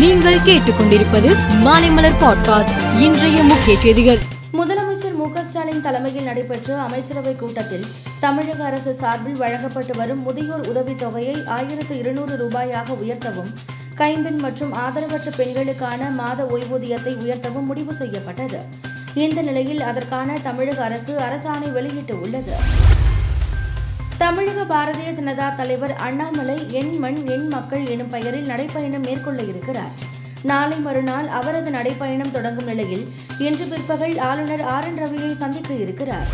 நீங்கள் கேட்டுக்கொண்டிருப்பது மாலைமலர் பாட்காஸ்ட் இன்றைய முக்கிய செய்திகள். முதலமைச்சர் மு ஸ்டாலின் தலைமையில் நடைபெற்ற அமைச்சரவை கூட்டத்தில் தமிழக அரசு சார்பில் வழங்கப்பட்டு வரும் முதியோர் உதவித் தொகையை ஆயிரத்து இருநூறு ரூபாயாக உயர்த்தவும் கைம்பெண் மற்றும் ஆதரவற்ற பெண்களுக்கான மாத ஓய்வூதியத்தை உயர்த்தவும் முடிவு செய்யப்பட்டது. இந்த நிலையில் அதற்கான தமிழக அரசு அரசாணை வெளியிட்டு உள்ளது. தமிழக பாரதிய ஜனதா தலைவர் அண்ணாமலை எண் மண் எண் மக்கள் எனும் பெயரில் நடைப்பயணம் மேற்கொள்ள இருக்கிறார். நாளை மறுநாள் அவரது நடைப்பயணம் தொடங்கும் நிலையில் இன்று பிற்பகல் ஆளுநர் ஆர் என் ரவியை சந்திக்க இருக்கிறார்.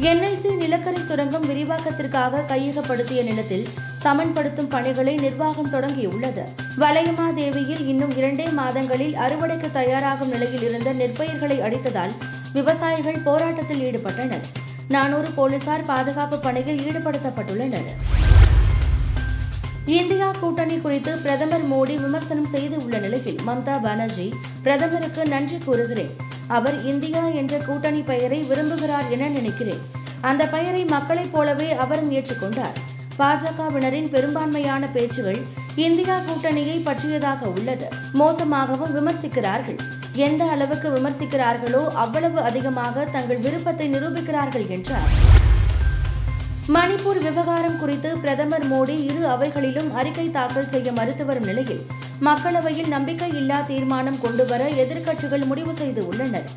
என்எல்சி நிலக்கரி சுரங்கம் விரிவாக்கத்திற்காக கையகப்படுத்திய நிலத்தில் சமன்படுத்தும் பணிகளை நிர்வாகம் தொடங்கியுள்ளது. வலயமாதேவியில் இன்னும் இரண்டே மாதங்களில் அறுவடைக்கு தயாராகும் நிலையில் இருந்த நெற்பயிர்களை அடித்ததால் விவசாயிகள் போராட்டத்தில் ஈடுபட்டனர். நானூறு போலீசார் பாதுகாப்பு பணியில் ஈடுபடுத்தப்பட்டுள்ளனர். இந்தியா கூட்டணி குறித்து பிரதமர் மோடி விமர்சனம் செய்து உள்ள நிலையில் மம்தா பானர்ஜி பிரதமருக்கு நன்றி கூறுகிறேன். அவர் இந்தியா என்ற கூட்டணி பெயரை விரும்புகிறார் என நினைக்கிறேன். அந்த பெயரை மக்களைப் போலவே அவரும் ஏற்றுக்கொண்டார். பாஜகவினரின் பெரும்பான்மையான பேச்சுகள் இந்தியா கூட்டணியை பற்றியதாக உள்ளது. மோசமாகவும் விமர்சிக்கிறார்கள். எந்த அளவுக்கு விமர்சிக்கிறார்களோ அவ்வளவு அதிகமாக தங்கள் விருப்பத்தை நிரூபிக்கிறார்கள் என்றார். மணிப்பூர் விவகாரம் குறித்து பிரதமர் மோடி இரு அவைகளிலும் அறிக்கை தாக்கல் செய்ய மறுத்து வரும் நிலையில் மக்களவையில் நம்பிக்கையில்லா தீர்மானம் கொண்டுவர எதிர்க்கட்சிகள் முடிவு செய்து உள்ளனர்.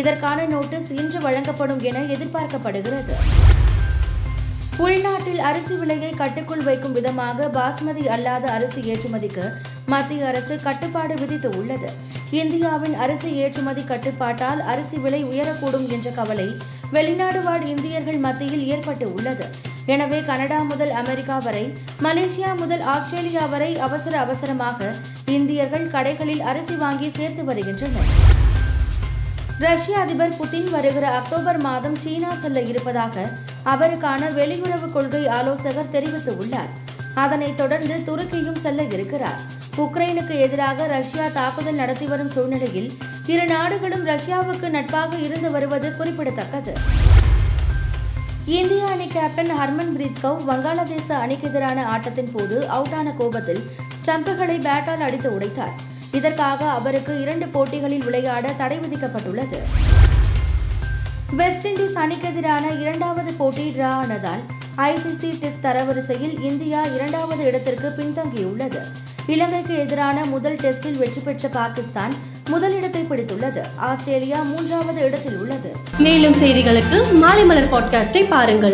இதற்கான நோட்டீஸ் இன்று வழங்கப்படும் என எதிர்பார்க்கப்படுகிறது. உள்நாட்டில் அரிசி விலையை கட்டுக்குள் வைக்கும் விதமாக பாஸ்மதி அல்லாத அரிசி ஏற்றுமதிக்கு மத்திய அரசு கட்டுப்பாடு விதித்து உள்ளது. இந்தியாவின் அரிசி ஏற்றுமதி கட்டுப்பாட்டால் அரிசி விலை உயரக்கூடும் என்ற கவலை வெளிநாடு வாழ் இந்தியர்கள் மத்தியில் ஏற்பட்டு உள்ளது. எனவே கனடா முதல் அமெரிக்கா வரை மலேசியா முதல் ஆஸ்திரேலியா வரை அவசர அவசரமாக இந்தியர்கள் கடைகளில் அரிசி வாங்கி சேர்த்து வருகின்றனர். ரஷ்ய அதிபர் புதின் வருகிற அக்டோபர் மாதம் சீனா செல்ல இருப்பதாக அவருக்கான வெளியுறவு கொள்கை ஆலோசகர் தெரிவித்துள்ளார். அதனைத் தொடர்ந்து துருக்கியும் செல்ல இருக்கிறார். உக்ரைனுக்கு எதிராக ரஷ்யா தாக்குதல் நடத்தி வரும் சூழ்நிலையில் இரு நாடுகளும் ரஷ்யாவுக்கு நட்பாக இருந்து வருவது குறிப்பிடத்தக்கது. இந்திய அணி கேப்டன் ஹர்மன் பிரீத் கவுர் வங்காளதேச அணிக்கு எதிரான ஆட்டத்தின் போது அவுட்டான கோபத்தில் ஸ்டம்புகளை பேட்டால் அடித்து உடைத்தார். இதற்காக அவருக்கு இரண்டு போட்டிகளில் விளையாட தடை விதிக்கப்பட்டுள்ளது. வெஸ்ட் இண்டீஸ் அணிக்கு எதிரான இரண்டாவது போட்டி டிரா ஆனதால் ஐசிசி டெஸ்ட் தரவரிசையில் இந்தியா இரண்டாவது இடத்திற்கு பின்தங்கியுள்ளது. இலங்கைக்கு எதிரான முதல் டெஸ்டில் வெற்றி பெற்ற பாகிஸ்தான் முதலிடத்தை பிடித்துள்ளது. ஆஸ்திரேலியா மூன்றாவது இடத்தில் உள்ளது. மேலும் செய்திகளுக்கு மாலை மலர் பாட்காஸ்டை பாருங்கள்.